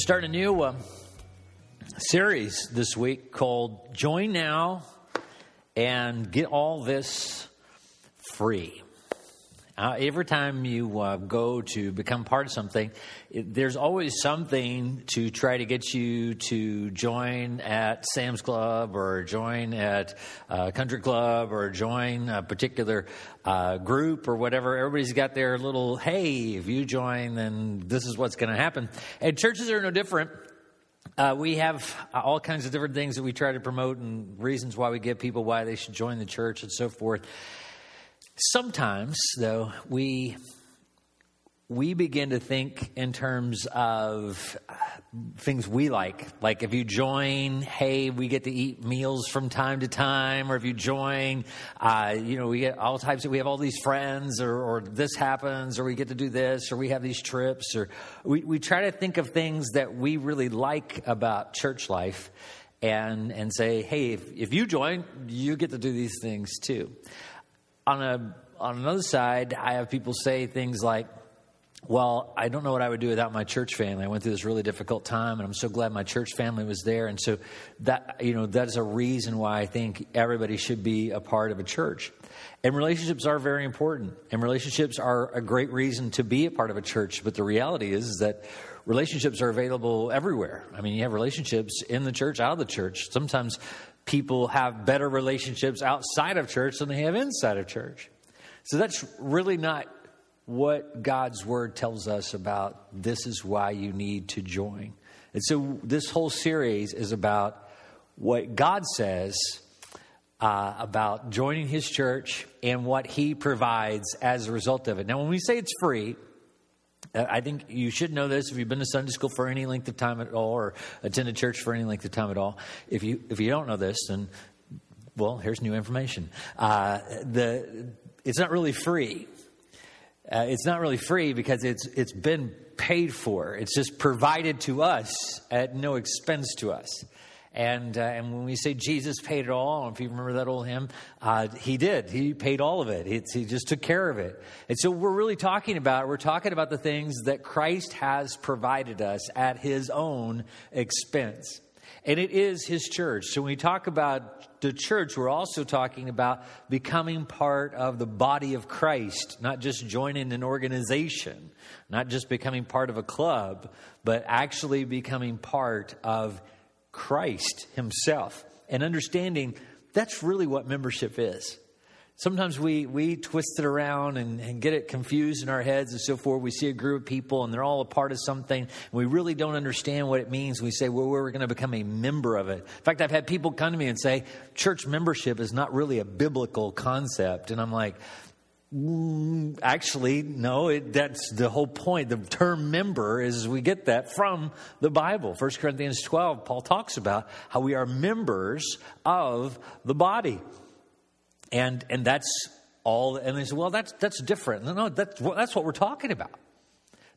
We're starting a new uh, series this week called Join Now and Get All This Free. Uh, every time you uh, go to become part of something, it, there's always something to try to get you to join at Sam's Club or join at uh, Country Club or join a particular uh, group or whatever. Everybody's got their little, hey, if you join, then this is what's going to happen. And churches are no different. Uh, we have all kinds of different things that we try to promote and reasons why we give people why they should join the church and so forth. Sometimes, though, we we begin to think in terms of things we like. Like if you join, hey, we get to eat meals from time to time, or if you join, uh, you know, we get all types of, we have all these friends, or, or this happens, or we get to do this, or we have these trips, or we, we try to think of things that we really like about church life and, and say, hey, if, if you join, you get to do these things too on a on another side, I have people say things like, well, I don't know what I would do without my church family. I went through this really difficult time, and I'm so glad my church family was there. And so that you know that is a reason why I think everybody should be a part of a church. And relationships are very important, and relationships are a great reason to be a part of a church. But the reality is, is that relationships are available everywhere. I mean, you have relationships in the church, out of the church. Sometimes people have better relationships outside of church than they have inside of church. So that's really not what God's word tells us about this is why you need to join. And so this whole series is about what God says uh, about joining his church and what he provides as a result of it. Now, when we say it's free, I think you should know this if you've been to Sunday school for any length of time at all or attended church for any length of time at all. If you, if you don't know this, then, well, here's new information. Uh, the, it's not really free. Uh, it's not really free because it's, it's been paid for. It's just provided to us at no expense to us. And, uh, and when we say Jesus paid it all, if you remember that old hymn, uh, he did. He paid all of it. It's, he just took care of it. And so we're really talking about, we're talking about the things that Christ has provided us at his own expense. And it is his church. So when we talk about the church, we're also talking about becoming part of the body of Christ, not just joining an organization, not just becoming part of a club, but actually becoming part of Christ Himself and understanding that's really what membership is. Sometimes we, we twist it around and, and get it confused in our heads and so forth. We see a group of people and they're all a part of something, and we really don't understand what it means. We say, well, we're going to become a member of it. In fact, I've had people come to me and say, church membership is not really a biblical concept. And I'm like, Mm, actually, no, it, that's the whole point. The term member is we get that from the Bible. 1 Corinthians 12, Paul talks about how we are members of the body. And, and that's all. And they say, well, that's, that's different. No, no, that's, that's what we're talking about.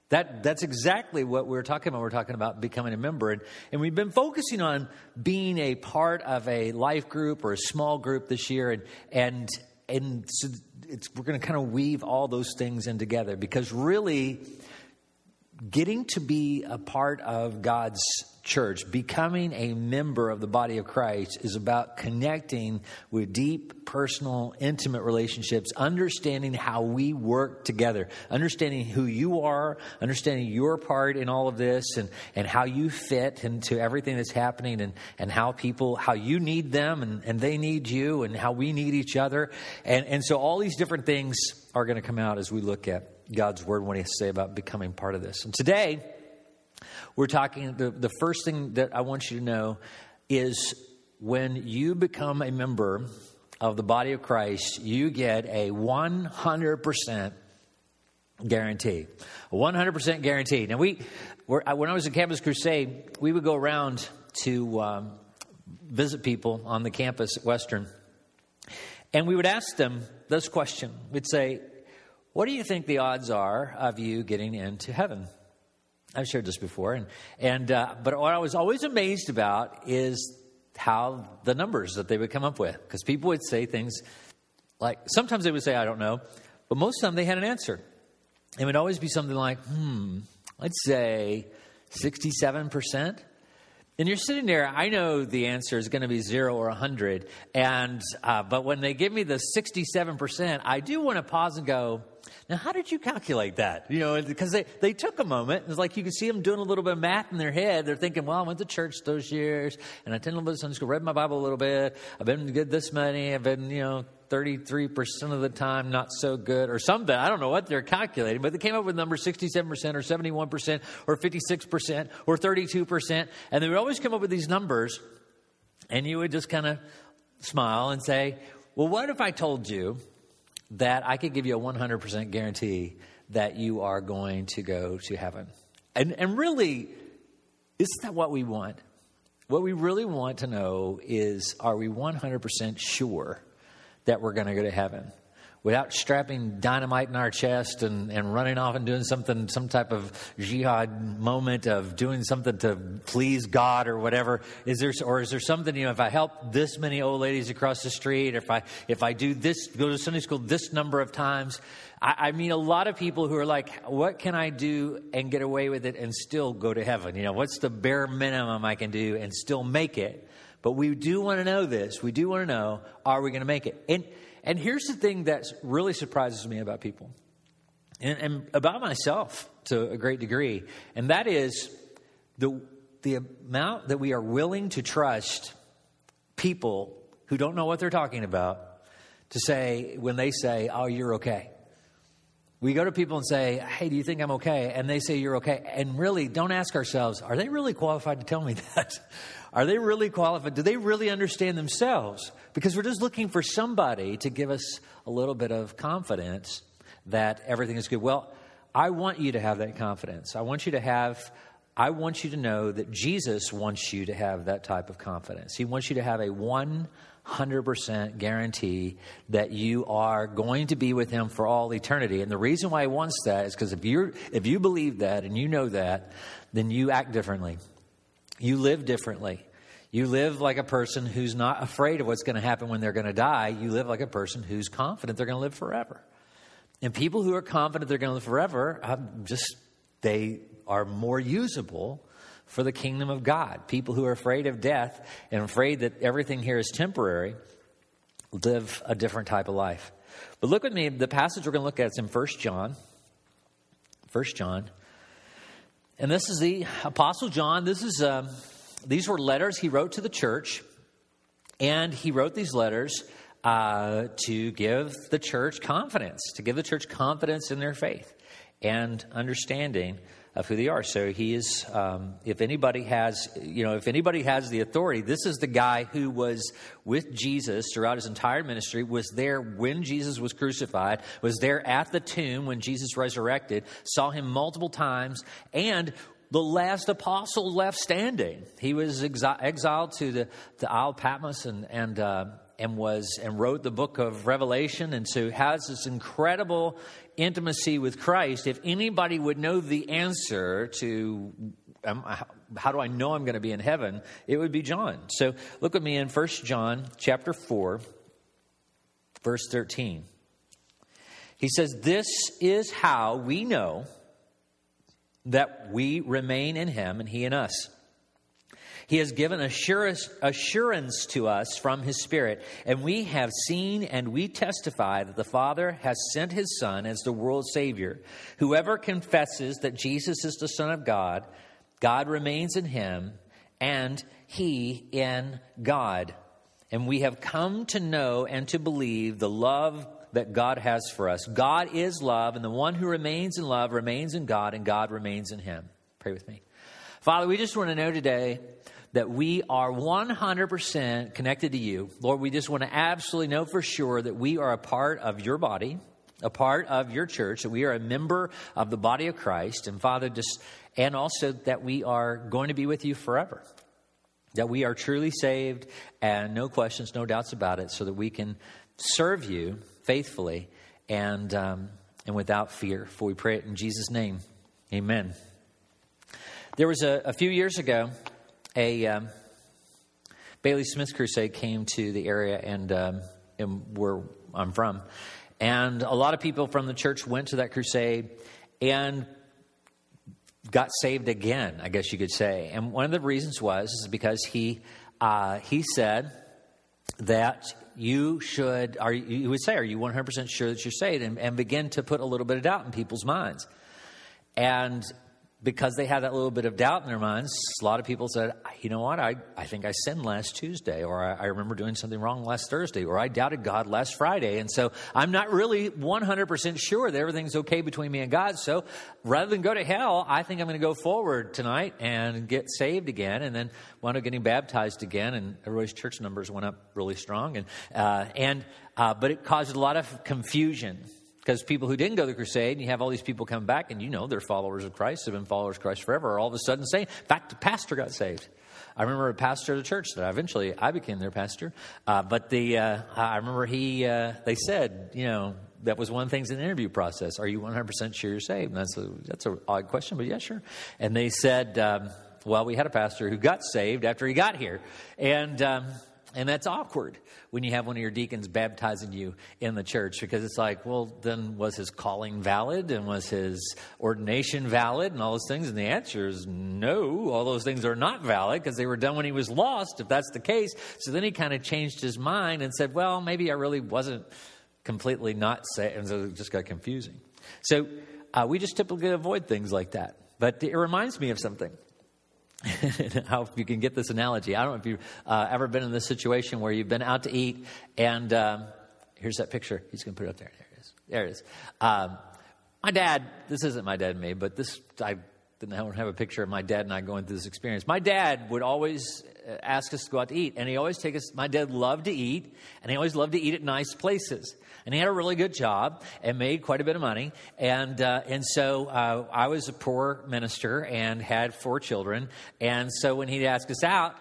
That, that's exactly what we're talking about. We're talking about becoming a member. And, and we've been focusing on being a part of a life group or a small group this year. And, and, and so we're going to kind of weave all those things in together because really getting to be a part of God's church, becoming a member of the body of Christ, is about connecting with deep, personal, intimate relationships, understanding how we work together, understanding who you are, understanding your part in all of this, and, and how you fit into everything that's happening, and, and how people, how you need them, and, and they need you, and how we need each other. And, and so all these different things are going to come out as we look at God's word, what He has to say about becoming part of this. And today, we're talking, the, the first thing that I want you to know is when you become a member of the body of Christ, you get a 100% guarantee. A 100% guarantee. Now, we, when I was at Campus Crusade, we would go around to um, visit people on the campus at Western, and we would ask them this question. We'd say, what do you think the odds are of you getting into heaven? I've shared this before, and and uh, but what I was always amazed about is how the numbers that they would come up with, because people would say things like sometimes they would say I don't know, but most of them they had an answer. It would always be something like, hmm, let's say 67%? And you're sitting there, I know the answer is going to be zero or 100. And, uh, but when they give me the 67%, I do want to pause and go, now, how did you calculate that? You know, because they, they took a moment. It's like you can see them doing a little bit of math in their head. They're thinking, well, I went to church those years and I attended a little bit of Sunday school, read my Bible a little bit. I've been good this many. I've been, you know, 33% of the time not so good or something. I don't know what they're calculating, but they came up with numbers 67% or 71% or 56% or 32%. And they would always come up with these numbers and you would just kind of smile and say, well, what if I told you that I could give you a 100% guarantee that you are going to go to heaven. And, and really, isn't that what we want? What we really want to know is are we 100% sure that we're going to go to heaven? Without strapping dynamite in our chest and, and running off and doing something, some type of jihad moment of doing something to please God or whatever? Is there, or is there something, you know, if I help this many old ladies across the street, if I, if I do this, go to Sunday school this number of times, I, I mean, a lot of people who are like, what can I do and get away with it and still go to heaven? You know, what's the bare minimum I can do and still make it? But we do want to know this. We do want to know, are we going to make it? And, and here's the thing that really surprises me about people and, and, about myself to a great degree, and that is the, the amount that we are willing to trust people who don't know what they're talking about to say, when they say, Oh, you're okay. We go to people and say, Hey, do you think I'm okay? And they say, You're okay. And really, don't ask ourselves, Are they really qualified to tell me that? Are they really qualified? Do they really understand themselves? Because we're just looking for somebody to give us a little bit of confidence that everything is good. Well, I want you to have that confidence. I want you to have, I want you to know that Jesus wants you to have that type of confidence. He wants you to have a 100% guarantee that you are going to be with Him for all eternity. And the reason why He wants that is because if, you if you believe that and you know that, then you act differently. You live differently. You live like a person who's not afraid of what's going to happen when they're going to die. You live like a person who's confident they're going to live forever. And people who are confident they're going to live forever, um, just they are more usable for the kingdom of God. People who are afraid of death and afraid that everything here is temporary live a different type of life. But look with me, the passage we're going to look at is in 1 John. 1 John and this is the Apostle John. This is um, these were letters he wrote to the church, and he wrote these letters uh, to give the church confidence, to give the church confidence in their faith and understanding of who they are. So he is, um, if anybody has, you know, if anybody has the authority, this is the guy who was with Jesus throughout his entire ministry, was there when Jesus was crucified, was there at the tomb when Jesus resurrected, saw him multiple times, and the last apostle left standing. He was exi- exiled to the, the Isle Patmos and, and, uh, and was and wrote the book of Revelation, and so has this incredible intimacy with Christ, if anybody would know the answer to um, how do I know I'm going to be in heaven, it would be John. So look with me in 1 John chapter 4, verse 13. He says, This is how we know that we remain in him and he in us he has given assurance, assurance to us from His Spirit, and we have seen and we testify that the Father has sent His Son as the world's Savior. Whoever confesses that Jesus is the Son of God, God remains in him, and he in God. And we have come to know and to believe the love that God has for us. God is love, and the one who remains in love remains in God, and God remains in him. Pray with me. Father, we just want to know today that we are 100% connected to you. Lord, we just want to absolutely know for sure that we are a part of your body, a part of your church, that we are a member of the body of Christ. And Father, just, and also that we are going to be with you forever. That we are truly saved and no questions, no doubts about it, so that we can serve you faithfully and, um, and without fear. For we pray it in Jesus' name. Amen. There was a, a few years ago, a um, Bailey Smith crusade came to the area and, um, and where I'm from. And a lot of people from the church went to that crusade. And got saved again, I guess you could say. And one of the reasons was is because he uh, he said that you should, are you would say, are you 100% sure that you're saved? And, and begin to put a little bit of doubt in people's minds. And because they had that little bit of doubt in their minds, a lot of people said, you know what, I, I think I sinned last Tuesday, or I, I, remember doing something wrong last Thursday, or I doubted God last Friday. And so I'm not really 100% sure that everything's okay between me and God. So rather than go to hell, I think I'm going to go forward tonight and get saved again, and then wound up getting baptized again, and everybody's church numbers went up really strong. And, uh, and, uh, but it caused a lot of confusion because people who didn't go to the crusade, and you have all these people come back, and you know they're followers of Christ, have been followers of Christ forever, are all of a sudden saying, in fact, the pastor got saved. I remember a pastor of the church that eventually I became their pastor. Uh, but the uh, I remember he uh, they said, you know, that was one of the things in the interview process. Are you 100% sure you're saved? And that's a that's an odd question, but yeah, sure. And they said, um, well, we had a pastor who got saved after he got here, and. Um, and that's awkward when you have one of your deacons baptizing you in the church because it's like, well, then was his calling valid and was his ordination valid and all those things? And the answer is no, all those things are not valid because they were done when he was lost, if that's the case. So then he kind of changed his mind and said, well, maybe I really wasn't completely not saved. And so it just got confusing. So uh, we just typically avoid things like that. But it reminds me of something. how you can get this analogy. I don't know if you've uh, ever been in this situation where you've been out to eat, and um, here's that picture. He's going to put it up there. There it is. There it is. Um, my dad, this isn't my dad and me, but this, I didn't I don't have a picture of my dad and I going through this experience. My dad would always uh, ask us to go out to eat, and he always take us. My dad loved to eat, and he always loved to eat at nice places. And he had a really good job and made quite a bit of money. And uh, and so uh, I was a poor minister and had four children. And so when he'd ask us out,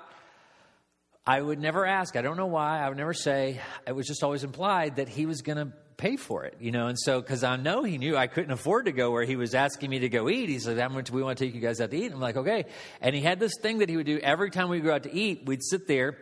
I would never ask. I don't know why. I would never say. It was just always implied that he was going to pay for it, you know. And so, because I know he knew I couldn't afford to go where he was asking me to go eat, he said, "I'm going to, we want to take you guys out to eat." And I'm like, "Okay." And he had this thing that he would do every time we go out to eat. We'd sit there,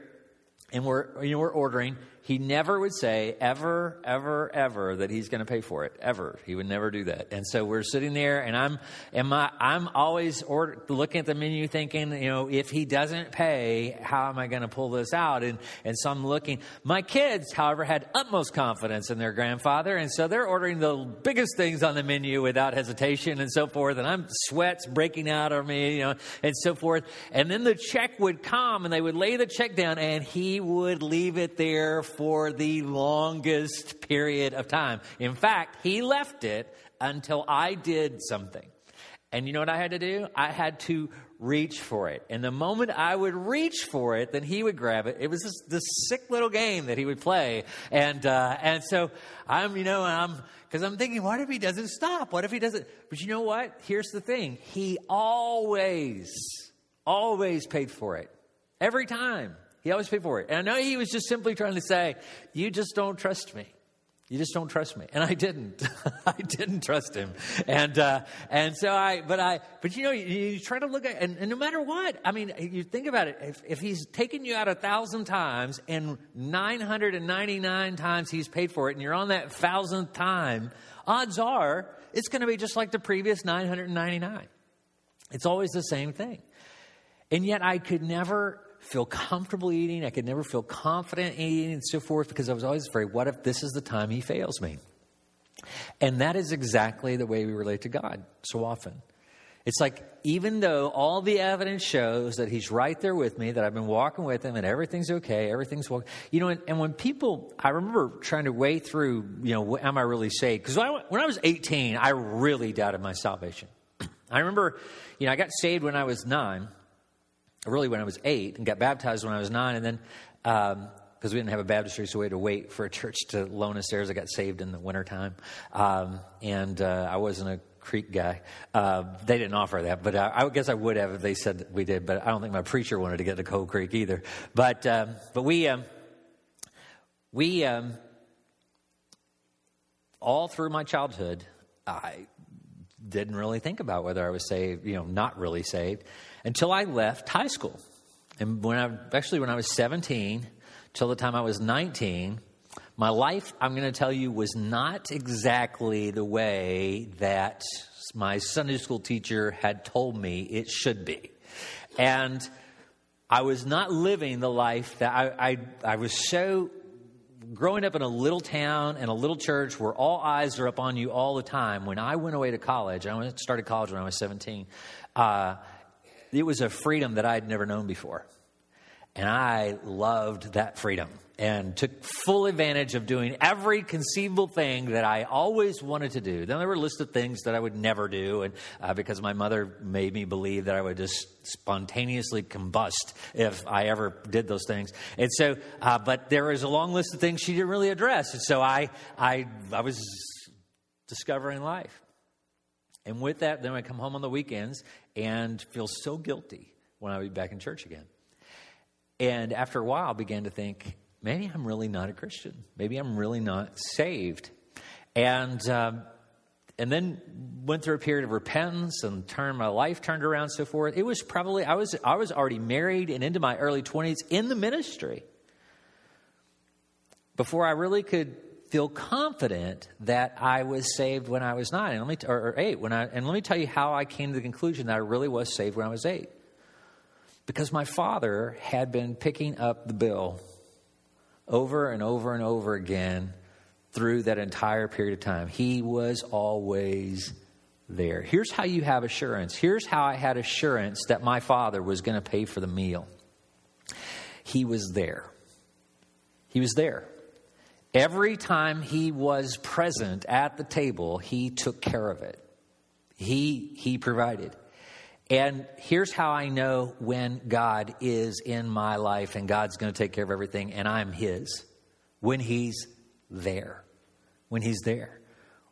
and we're you know we're ordering, he never would say ever, ever, ever that he's going to pay for it. Ever. He would never do that. And so we're sitting there, and I'm, and my, I'm always order, looking at the menu, thinking, you know, if he doesn't pay, how am I going to pull this out? And and so I'm looking. My kids, however, had utmost confidence in their grandfather, and so they're ordering the biggest things on the menu without hesitation and so forth. And I'm sweats breaking out of me, you know, and so forth. And then the check would come, and they would lay the check down, and he would leave it there for the longest period of time. In fact, he left it until I did something. And you know what I had to do? I had to reach for it. And the moment I would reach for it, then he would grab it. It was this, this sick little game that he would play. And, uh, and so I'm, you know, I'm, because I'm thinking, what if he doesn't stop? What if he doesn't? But you know what? Here's the thing. He always, always paid for it. Every time. He always paid for it. And I know he was just simply trying to say, You just don't trust me. You just don't trust me, and I didn't. I didn't trust him, and uh, and so I. But I. But you know, you, you try to look at, and, and, no matter what, I mean, you think about it. If, if he's taken you out a thousand times, and nine hundred and ninety nine times he's paid for it, and you're on that thousandth time, odds are it's going to be just like the previous nine hundred and ninety nine. It's always the same thing, and yet I could never feel comfortable eating. I could never feel confident eating and so forth because I was always afraid, what if this is the time he fails me? And that is exactly the way we relate to God so often. It's like, even though all the evidence shows that he's right there with me, that I've been walking with him and everything's okay, everything's well, you know, and, and, when people, I remember trying to weigh through, you know, am I really saved? Because when, when I was 18, I really doubted my salvation. I remember, you know, I got saved when I was nine really when I was eight and got baptized when I was nine. And then, because um, we didn't have a baptistry, so we had to wait for a church to loan us theirs. I got saved in the wintertime. Um, and uh, I wasn't a creek guy. Uh, they didn't offer that, but I, I, guess I would have if they said we did. But I don't think my preacher wanted to get to Cold Creek either. But um, but we um, we um, all through my childhood, I didn't really think about whether I was saved, you know, not really saved until I left high school. And when I actually when I was 17 till the time I was 19, my life, I'm going to tell you, was not exactly the way that my Sunday school teacher had told me it should be. And I was not living the life that I, I, I was so growing up in a little town and a little church where all eyes are up on you all the time. When I went away to college, I started college when I was 17. Uh, it was a freedom that I had never known before. And I loved that freedom and took full advantage of doing every conceivable thing that I always wanted to do. Then there were a list of things that I would never do, and uh, because my mother made me believe that I would just spontaneously combust if I ever did those things. And so, uh, but there was a long list of things she didn't really address, and so I, I, I was discovering life. And with that, then I come home on the weekends and feel so guilty when I would be back in church again. And after a while, I began to think, maybe I'm really not a Christian. Maybe I'm really not saved. And um, and then went through a period of repentance and turned my life turned around so forth. It was probably I was I was already married and into my early 20s in the ministry before I really could feel confident that I was saved when I was nine and let me or, or eight when I and let me tell you how I came to the conclusion that I really was saved when I was eight because my father had been picking up the bill over and over and over again through that entire period of time. He was always there. Here's how you have assurance. Here's how I had assurance that my father was going to pay for the meal. He was there. He was there. Every time he was present at the table, he took care of it. He, he provided. And here's how I know when God is in my life and God's going to take care of everything and I'm His. When He's there. When He's there.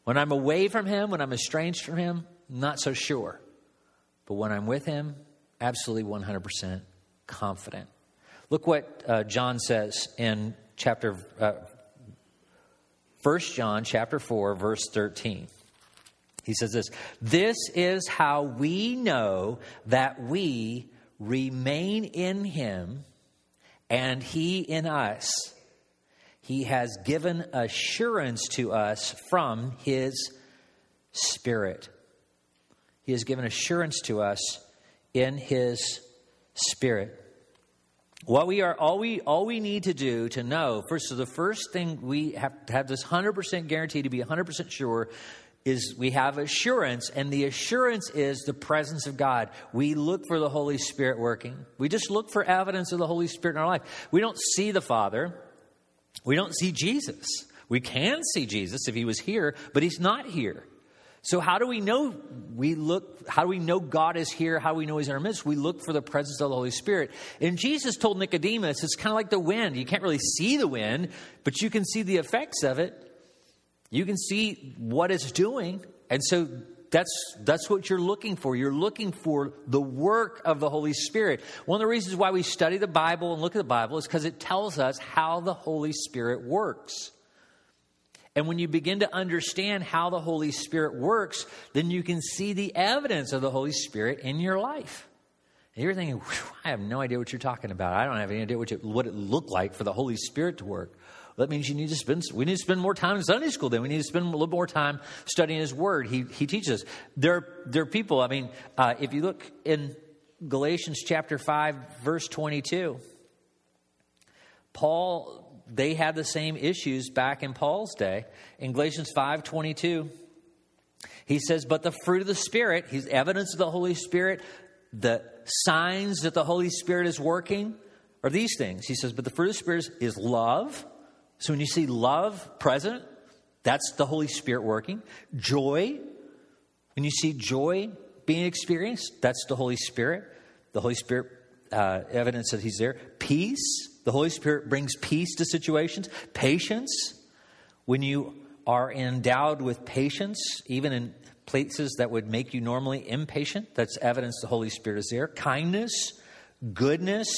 When I'm away from Him, when I'm estranged from Him, not so sure. But when I'm with Him, absolutely 100% confident. Look what uh, John says in chapter, uh, 1 John chapter 4, verse 13. He says this This is how we know that we remain in him and he in us. He has given assurance to us from his spirit. He has given assurance to us in his spirit. What we are, all we, all we need to do to know, first, so the first thing we have to have this 100% guarantee to be 100% sure is we have assurance, and the assurance is the presence of God. We look for the Holy Spirit working. We just look for evidence of the Holy Spirit in our life. We don't see the Father, we don't see Jesus. We can see Jesus if he was here, but he's not here. So how do we know we look how do we know God is here? How do we know he's in our midst? We look for the presence of the Holy Spirit. And Jesus told Nicodemus, it's kind of like the wind. You can't really see the wind, but you can see the effects of it. You can see what it's doing. And so that's that's what you're looking for. You're looking for the work of the Holy Spirit. One of the reasons why we study the Bible and look at the Bible is because it tells us how the Holy Spirit works. And when you begin to understand how the Holy Spirit works, then you can see the evidence of the Holy Spirit in your life. And you're thinking, I have no idea what you're talking about. I don't have any idea what, what it looked like for the Holy Spirit to work that means you need to spend, we need to spend more time in Sunday school then. We need to spend a little more time studying His Word. He, he teaches us. There, there are people, I mean, uh, if you look in Galatians chapter 5, verse 22, Paul, they had the same issues back in Paul's day. In Galatians 5, 22, he says, But the fruit of the Spirit, he's evidence of the Holy Spirit, the signs that the Holy Spirit is working are these things. He says, But the fruit of the Spirit is love so when you see love present, that's the Holy Spirit working. Joy, when you see joy being experienced, that's the Holy Spirit. The Holy Spirit, uh, evidence that He's there. Peace, the Holy Spirit brings peace to situations. Patience, when you are endowed with patience, even in places that would make you normally impatient, that's evidence the Holy Spirit is there. Kindness, goodness,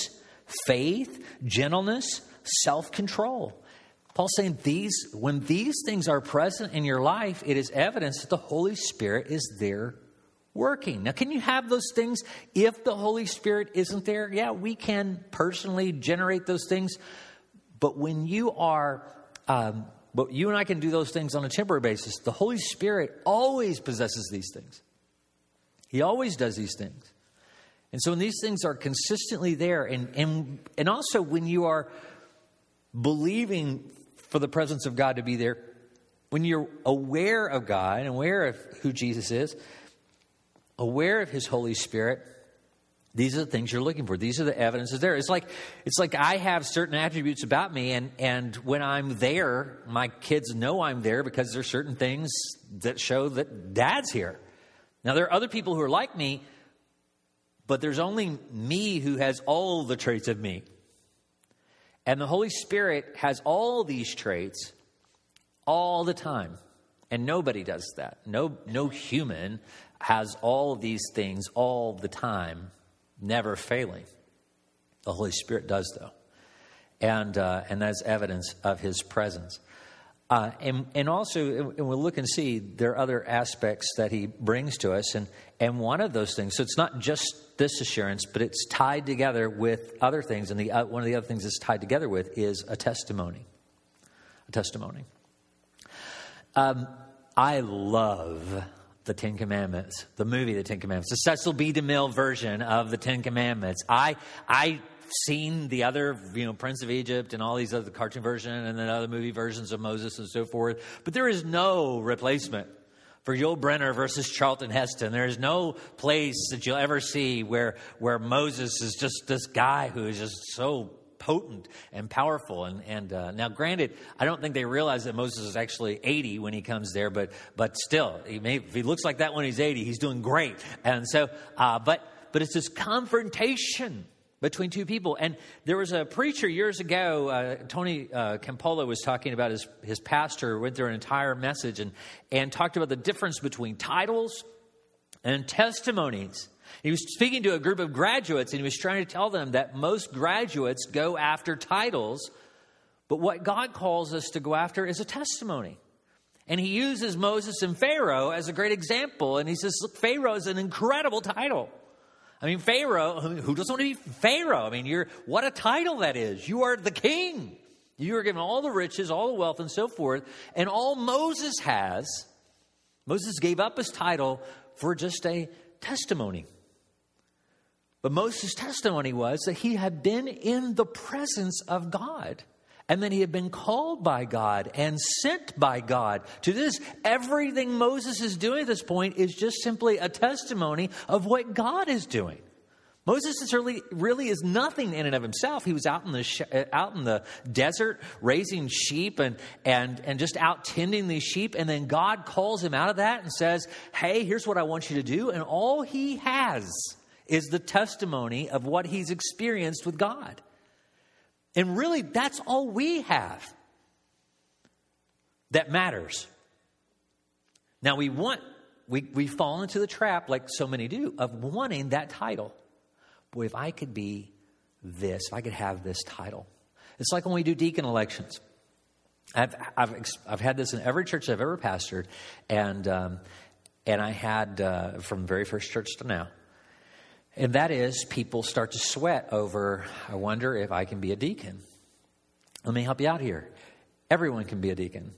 faith, gentleness, self control. Paul's saying these, when these things are present in your life, it is evidence that the Holy Spirit is there working. Now, can you have those things if the Holy Spirit isn't there? Yeah, we can personally generate those things. But when you are, um, but you and I can do those things on a temporary basis. The Holy Spirit always possesses these things. He always does these things. And so when these things are consistently there, and, and, and also when you are believing for the presence of God to be there, when you're aware of God and aware of who Jesus is, aware of his Holy Spirit, these are the things you're looking for. These are the evidences there. It's like it's like I have certain attributes about me, and and when I'm there, my kids know I'm there because there's certain things that show that Dad's here. Now there are other people who are like me, but there's only me who has all the traits of me. And the Holy Spirit has all these traits all the time. And nobody does that. No, no human has all of these things all the time never failing. The Holy Spirit does, though. And, uh, and that's evidence of his presence. Uh, and, and also, and we'll look and see, there are other aspects that he brings to us. And, and one of those things, so it's not just this assurance, but it's tied together with other things. And the, uh, one of the other things it's tied together with is a testimony. A testimony. Um, I love the Ten Commandments, the movie The Ten Commandments, the Cecil B. DeMille version of the Ten Commandments. I I seen the other, you know, Prince of Egypt and all these other cartoon version and then other movie versions of Moses and so forth. But there is no replacement for Yul Brynner versus Charlton Heston. There is no place that you'll ever see where where Moses is just this guy who is just so potent and powerful. And, and uh, now, granted, I don't think they realize that Moses is actually 80 when he comes there, but, but still, he may, if he looks like that when he's 80, he's doing great. And so, uh, but, but it's this confrontation between two people. And there was a preacher years ago, uh, Tony uh, Campolo was talking about his, his pastor, went through an entire message and, and talked about the difference between titles and testimonies. He was speaking to a group of graduates and he was trying to tell them that most graduates go after titles, but what God calls us to go after is a testimony. And he uses Moses and Pharaoh as a great example. And he says, Look, Pharaoh is an incredible title. I mean, Pharaoh, who doesn't want to be Pharaoh? I mean, you're, what a title that is. You are the king. You are given all the riches, all the wealth, and so forth. And all Moses has, Moses gave up his title for just a testimony. But Moses' testimony was that he had been in the presence of God and then he had been called by God and sent by God to this. Everything Moses is doing at this point is just simply a testimony of what God is doing. Moses is really, really is nothing in and of himself. He was out in the sh- uh, out in the desert raising sheep and and and just out tending these sheep, and then God calls him out of that and says, "Hey, here's what I want you to do." And all he has is the testimony of what he's experienced with God. And really, that's all we have that matters. Now, we want, we, we fall into the trap, like so many do, of wanting that title. Boy, if I could be this, if I could have this title. It's like when we do deacon elections. I've, I've, I've had this in every church I've ever pastored, and, um, and I had uh, from very first church to now. And that is, people start to sweat over, I wonder if I can be a deacon. Let me help you out here. Everyone can be a deacon.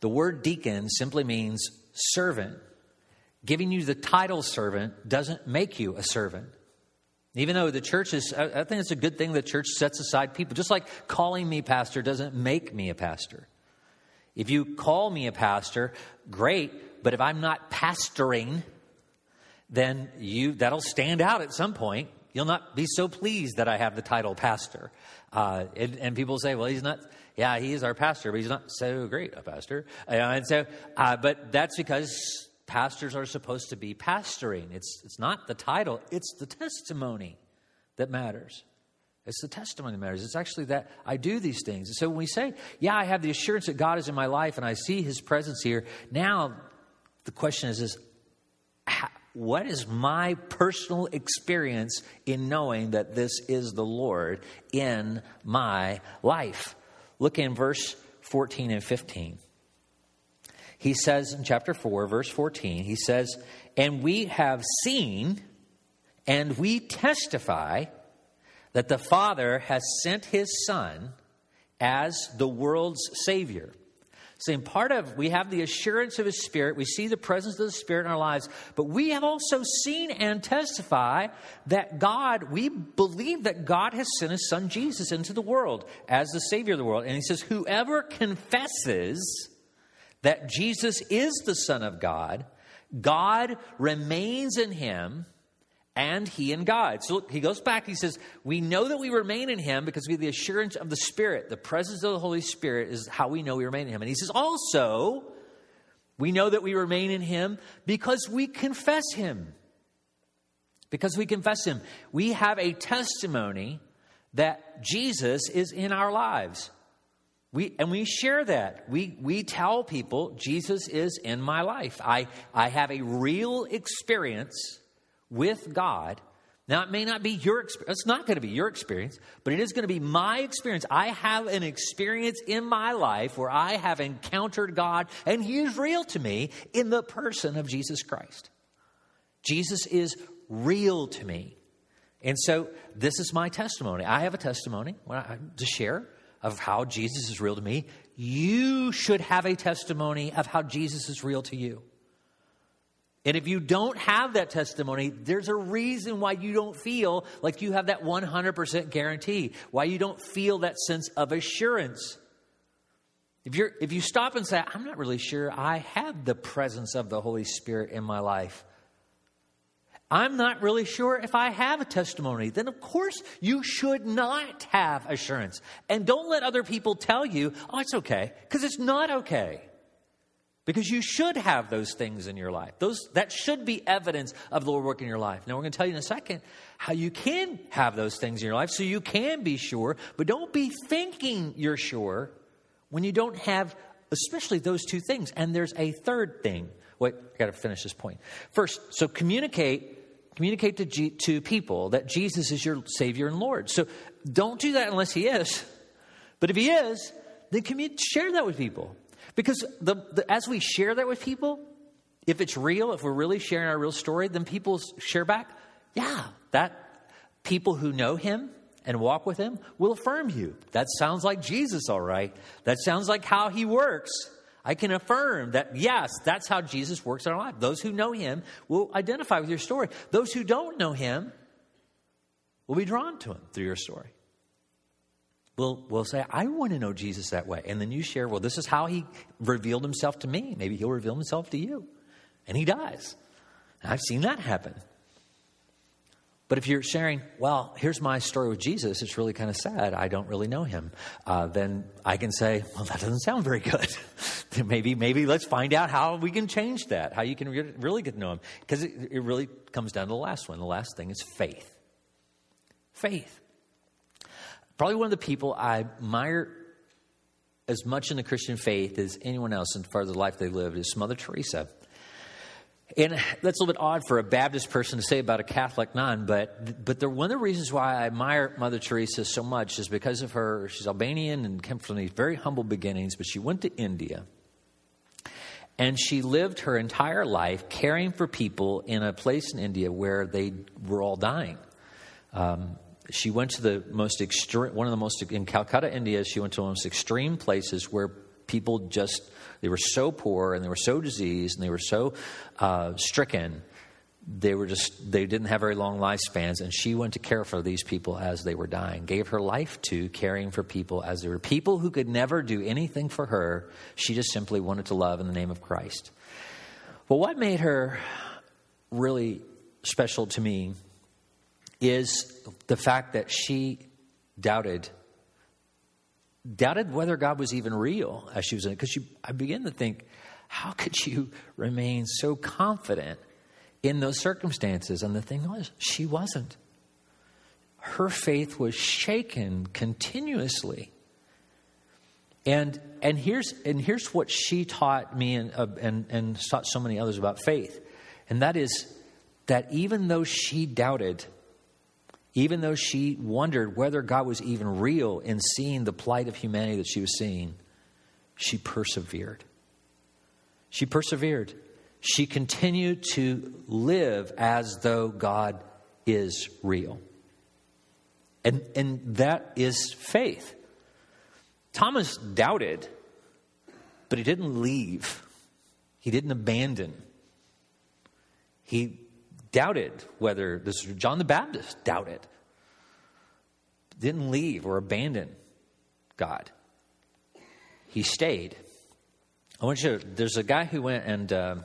The word deacon simply means servant. Giving you the title servant doesn't make you a servant. Even though the church is, I think it's a good thing the church sets aside people. Just like calling me pastor doesn't make me a pastor. If you call me a pastor, great, but if I'm not pastoring, then you that'll stand out at some point. You'll not be so pleased that I have the title pastor. Uh, and, and, people say, well, he's not, yeah, he is our pastor, but he's not so great a pastor. Uh, and so, uh, but that's because pastors are supposed to be pastoring. It's, it's not the title, it's the testimony that matters. It's the testimony that matters. It's actually that I do these things. And so when we say, yeah, I have the assurance that God is in my life and I see his presence here, now the question is, is what is my personal experience in knowing that this is the Lord in my life? Look in verse 14 and 15. He says in chapter 4, verse 14, he says, And we have seen and we testify that the Father has sent his Son as the world's Savior. Saying part of we have the assurance of his spirit we see the presence of the spirit in our lives but we have also seen and testify that god we believe that god has sent his son jesus into the world as the savior of the world. And he says whoever confesses that jesus is the son of god god remains in him and he in God. So look, he goes back, he says, We know that we remain in him because we have the assurance of the Spirit. The presence of the Holy Spirit is how we know we remain in him. And he says, Also, we know that we remain in him because we confess him. Because we confess him. We have a testimony that Jesus is in our lives. We, and we share that. We, we tell people Jesus is in my life. I, I have a real experience with God. Now, it may not be your experience. It's not going to be your experience, but it is going to be my experience. I have an experience in my life where I have encountered God, and He is real to me in the person of Jesus Christ. Jesus is real to me. And so, this is my testimony. I have a testimony to share of how Jesus is real to me. You should have a testimony of how Jesus is real to you. And if you don't have that testimony, there's a reason why you don't feel like you have that 100% guarantee, why you don't feel that sense of assurance. If, you're, if you stop and say, I'm not really sure I have the presence of the Holy Spirit in my life, I'm not really sure if I have a testimony, then of course you should not have assurance. And don't let other people tell you, oh, it's okay, because it's not okay because you should have those things in your life. Those that should be evidence of the Lord working in your life. Now we're going to tell you in a second how you can have those things in your life so you can be sure, but don't be thinking you're sure when you don't have especially those two things. And there's a third thing. Wait, I got to finish this point. First, so communicate communicate to, G, to people that Jesus is your Savior and Lord. So don't do that unless He is. But if He is, then commun- share that with people. Because the, the, as we share that with people, if it's real, if we're really sharing our real story, then people share back, yeah, that people who know him and walk with him will affirm you. That sounds like Jesus, all right. That sounds like how he works. I can affirm that, yes, that's how Jesus works in our life. Those who know him will identify with your story. Those who don't know him will be drawn to him through your story will will say, I want to know Jesus that way. And then you share, well, this is how he revealed himself to me. Maybe he'll reveal himself to you. And he does. And I've seen that happen. But if you're sharing, well, here's my story with Jesus, it's really kind of sad. I don't really know him. Uh, then I can say, well, that doesn't sound very good. maybe, maybe let's find out how we can change that, how you can re- really get to know him. Because it, it really comes down to the last one. The last thing is faith. Faith probably one of the people I admire as much in the Christian faith as anyone else in far as the life they lived is Mother Teresa. And that's a little bit odd for a Baptist person to say about a Catholic nun, but but one of the reasons why I admire Mother Teresa so much is because of her. She's Albanian and came from these very humble beginnings, but she went to India and she lived her entire life caring for people in a place in India where they were all dying. Um, she went to the most extreme, one of the most, in Calcutta, India, she went to the most extreme places where people just, they were so poor and they were so diseased and they were so uh, stricken. They were just, they didn't have very long lifespans. And she went to care for these people as they were dying, gave her life to caring for people as they were people who could never do anything for her. She just simply wanted to love in the name of Christ. Well, what made her really special to me is the fact that she doubted doubted whether God was even real as she was in it. Because I begin to think, how could you remain so confident in those circumstances? And the thing was, she wasn't. Her faith was shaken continuously. And and here's and here's what she taught me and uh, and and taught so many others about faith, and that is that even though she doubted even though she wondered whether God was even real in seeing the plight of humanity that she was seeing, she persevered. She persevered. She continued to live as though God is real. And, and that is faith. Thomas doubted, but he didn't leave, he didn't abandon. He doubted whether this John the Baptist doubted. Didn't leave or abandon God. He stayed. I want you to, there's a guy who went and uh,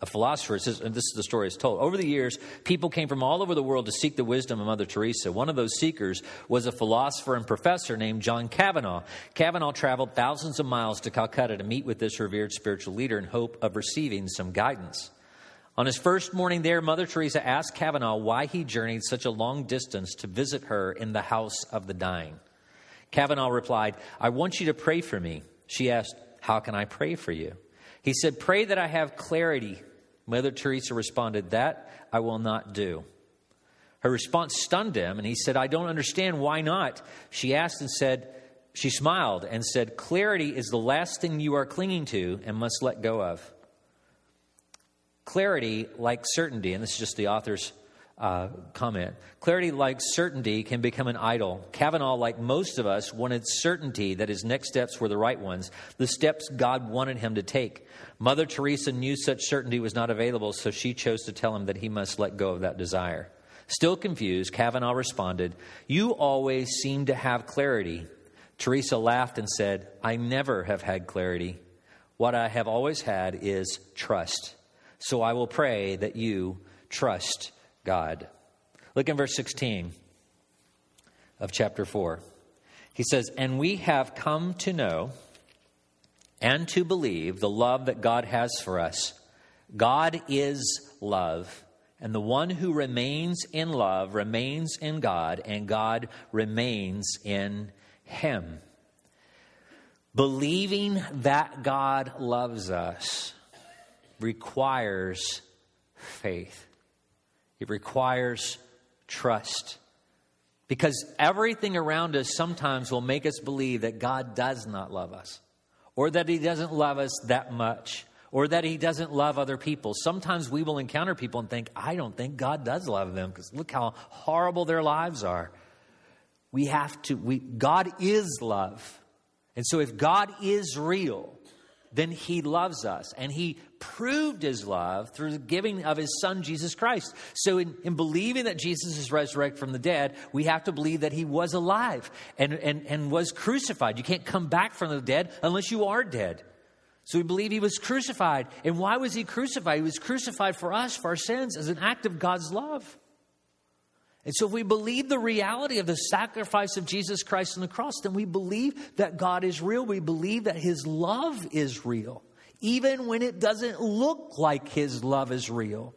a philosopher, says, and this is the story is told. Over the years, people came from all over the world to seek the wisdom of Mother Teresa. One of those seekers was a philosopher and professor named John Kavanaugh. Kavanaugh traveled thousands of miles to Calcutta to meet with this revered spiritual leader in hope of receiving some guidance. On his first morning there, Mother Teresa asked Kavanaugh why he journeyed such a long distance to visit her in the house of the dying. Kavanaugh replied, I want you to pray for me. She asked, How can I pray for you? He said, Pray that I have clarity Mother Teresa responded, That I will not do. Her response stunned him, and he said, I don't understand. Why not? She asked and said, She smiled and said, Clarity is the last thing you are clinging to and must let go of. Clarity, like certainty, and this is just the author's uh, comment. Clarity, like certainty, can become an idol. Kavanaugh, like most of us, wanted certainty that his next steps were the right ones, the steps God wanted him to take. Mother Teresa knew such certainty was not available, so she chose to tell him that he must let go of that desire. Still confused, Kavanaugh responded, You always seem to have clarity. Teresa laughed and said, I never have had clarity. What I have always had is trust. So I will pray that you trust God. Look in verse 16 of chapter 4. He says, And we have come to know and to believe the love that God has for us. God is love, and the one who remains in love remains in God, and God remains in him. Believing that God loves us requires faith. It requires trust. Because everything around us sometimes will make us believe that God does not love us, or that He doesn't love us that much, or that He doesn't love other people. Sometimes we will encounter people and think, I don't think God does love them, because look how horrible their lives are. We have to, we, God is love. And so if God is real, then he loves us. And he proved his love through the giving of his son, Jesus Christ. So, in, in, believing that Jesus is resurrected from the dead, we have to believe that he was alive and, and, and was crucified. You can't come back from the dead unless you are dead. So, we believe he was crucified. And why was he crucified? He was crucified for us, for our sins, as an act of God's love. And so, if we believe the reality of the sacrifice of Jesus Christ on the cross, then we believe that God is real. We believe that His love is real. Even when it doesn't look like His love is real,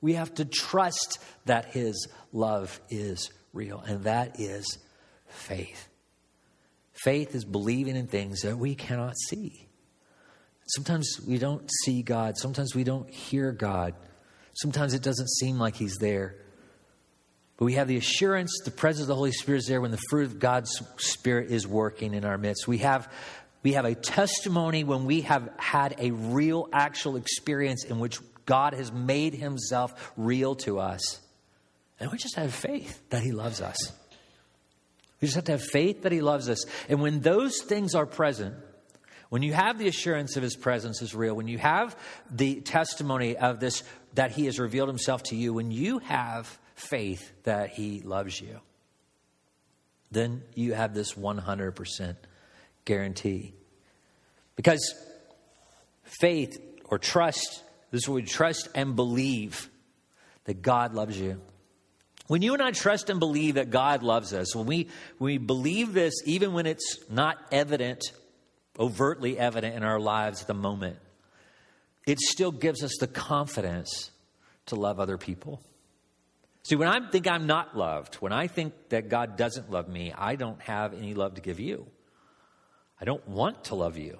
we have to trust that His love is real. And that is faith. Faith is believing in things that we cannot see. Sometimes we don't see God, sometimes we don't hear God, sometimes it doesn't seem like He's there. But we have the assurance, the presence of the Holy Spirit is there when the fruit of God's Spirit is working in our midst. We have, we have a testimony when we have had a real, actual experience in which God has made himself real to us. And we just have faith that he loves us. We just have to have faith that he loves us. And when those things are present, when you have the assurance of his presence is real, when you have the testimony of this, that he has revealed himself to you, when you have faith that He loves you, then you have this 100% guarantee. Because faith or trust, this is what we trust and believe that God loves you. When you and I trust and believe that God loves us, when we, when we believe this, even when it's not evident, overtly evident in our lives at the moment, it still gives us the confidence to love other people. See, when I think I'm not loved, when I think that God doesn't love me, I don't have any love to give you. I don't want to love you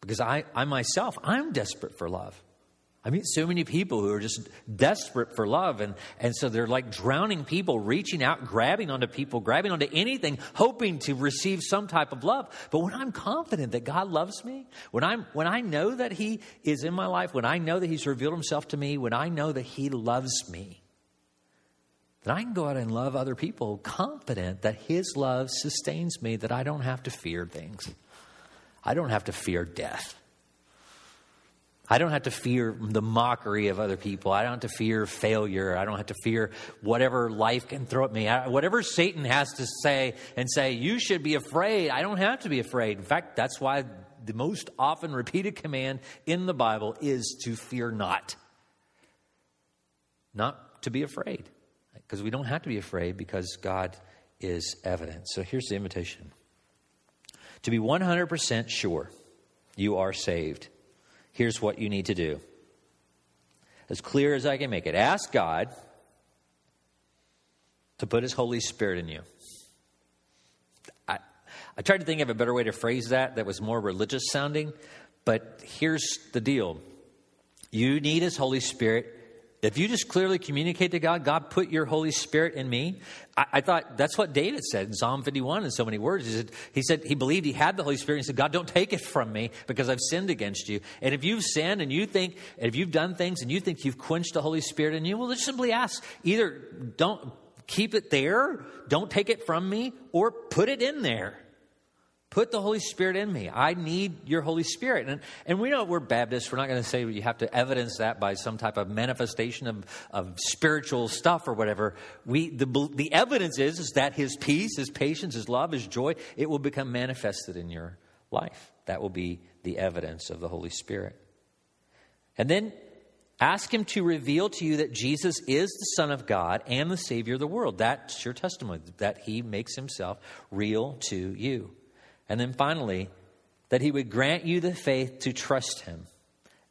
because I, I myself, I'm desperate for love. I meet so many people who are just desperate for love, and, and so they're like drowning people, reaching out, grabbing onto people, grabbing onto anything, hoping to receive some type of love. But when I'm confident that God loves me, when, I'm, when I know that He is in my life, when I know that He's revealed Himself to me, when I know that He loves me, that I can go out and love other people confident that His love sustains me, that I don't have to fear things. I don't have to fear death. I don't have to fear the mockery of other people. I don't have to fear failure. I don't have to fear whatever life can throw at me. I, whatever Satan has to say and say, you should be afraid. I don't have to be afraid. In fact, that's why the most often repeated command in the Bible is to fear not. Not to be afraid. Because we don't have to be afraid because God is evident. So here's the invitation to be 100% sure you are saved here's what you need to do. As clear as I can make it, ask God to put His Holy Spirit in you. I, I tried to think of a better way to phrase that that was more religious sounding, but here's the deal you need His Holy Spirit if you just clearly communicate to God, God put your Holy Spirit in me. I, I, thought that's what David said in Psalm 51 in so many words. He said, he said he believed he had the Holy Spirit. He said, God, don't take it from me because I've sinned against you. And if you've sinned and you think, and if you've done things and you think you've quenched the Holy Spirit in you, well, just simply ask either don't keep it there, don't take it from me, or put it in there. Put the Holy Spirit in me. I need your Holy Spirit. And, and we know we're Baptists. We're not going to say you have to evidence that by some type of manifestation of, of spiritual stuff or whatever. We, the, the evidence is, is that His peace, His patience, His love, His joy, it will become manifested in your life. That will be the evidence of the Holy Spirit. And then ask Him to reveal to you that Jesus is the Son of God and the Savior of the world. That's your testimony, that He makes Himself real to you. And then finally, that He would grant you the faith to trust Him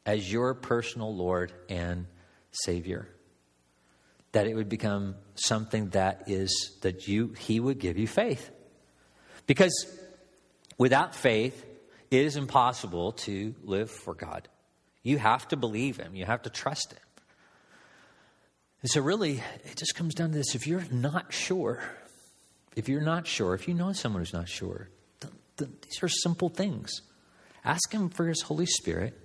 as your personal Lord and Savior. That it would become something that is, that you, He would give you faith. Because without faith, it is impossible to live for God. You have to believe Him, you have to trust Him. And so, really, it just comes down to this if you're not sure, if you're not sure, if you know someone who's not sure, these are simple things. Ask Him for His Holy Spirit.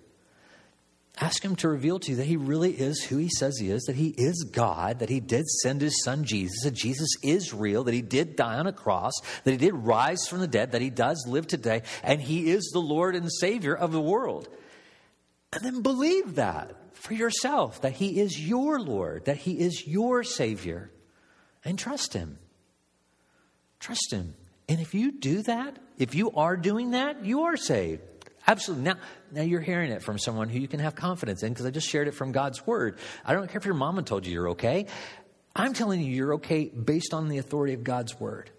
Ask Him to reveal to you that He really is who He says He is, that He is God, that He did send His Son Jesus, that Jesus is real, that He did die on a cross, that He did rise from the dead, that He does live today, and He is the Lord and Savior of the world. And then believe that for yourself, that He is your Lord, that He is your Savior, and trust Him. Trust Him. And if you do that, if you are doing that, you are saved. Absolutely. Now, now you're hearing it from someone who you can have confidence in because I just shared it from God's word. I don't care if your mama told you you're okay. I'm telling you you're okay based on the authority of God's word.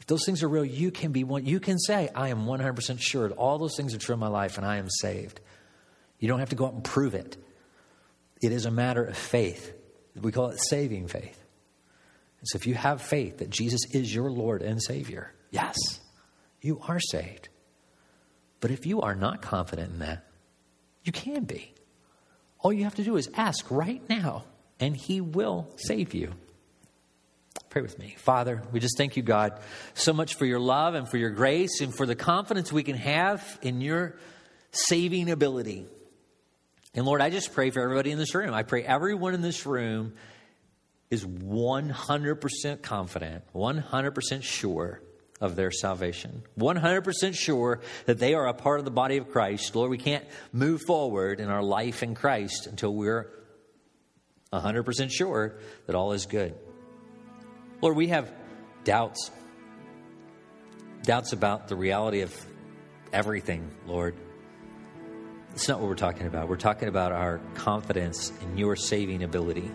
If those things are real, you can be one. You can say, I am 100% sure all those things are true in my life and I am saved. You don't have to go out and prove it. It is a matter of faith. We call it saving faith. And so if you have faith that Jesus is your Lord and Savior, yes, you are saved. But if you are not confident in that, you can be. All you have to do is ask right now, and He will save you. Pray with me. Father, we just thank you, God, so much for your love and for your grace and for the confidence we can have in your saving ability. And Lord, I just pray for everybody in this room. I pray everyone in this room is 100% confident, 100% sure of their salvation, 100% sure that they are a part of the body of Christ. Lord, we can't move forward in our life in Christ until we're 100% sure that all is good. Lord, we have doubts, doubts about the reality of everything, Lord. That's not what we're talking about. We're talking about our confidence in your saving ability.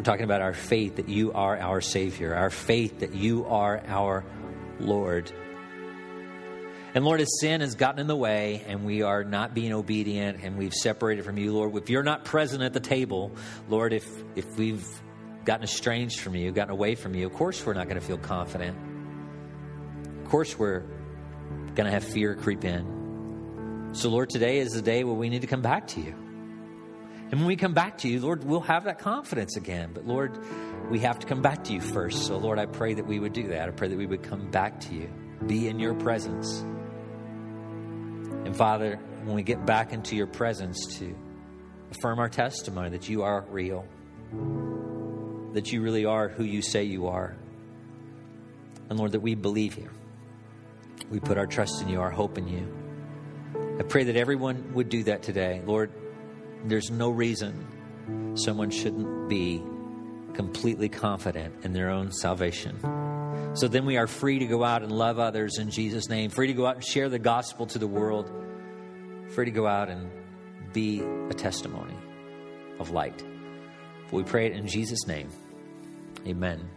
We're talking about our faith that you are our Savior, our faith that you are our Lord. And Lord, as sin has gotten in the way and we are not being obedient and we've separated from you, Lord, if you're not present at the table, Lord, if, if we've gotten estranged from you, gotten away from you, of course we're not going to feel confident. Of course we're going to have fear creep in. So, Lord, today is the day where we need to come back to you. And when we come back to you, Lord, we'll have that confidence again. But Lord, we have to come back to you first. So, Lord, I pray that we would do that. I pray that we would come back to you, be in your presence. And Father, when we get back into your presence to affirm our testimony that you are real, that you really are who you say you are. And Lord, that we believe you. We put our trust in you, our hope in you. I pray that everyone would do that today. Lord, there's no reason someone shouldn't be completely confident in their own salvation. So then we are free to go out and love others in Jesus' name, free to go out and share the gospel to the world, free to go out and be a testimony of light. But we pray it in Jesus' name. Amen.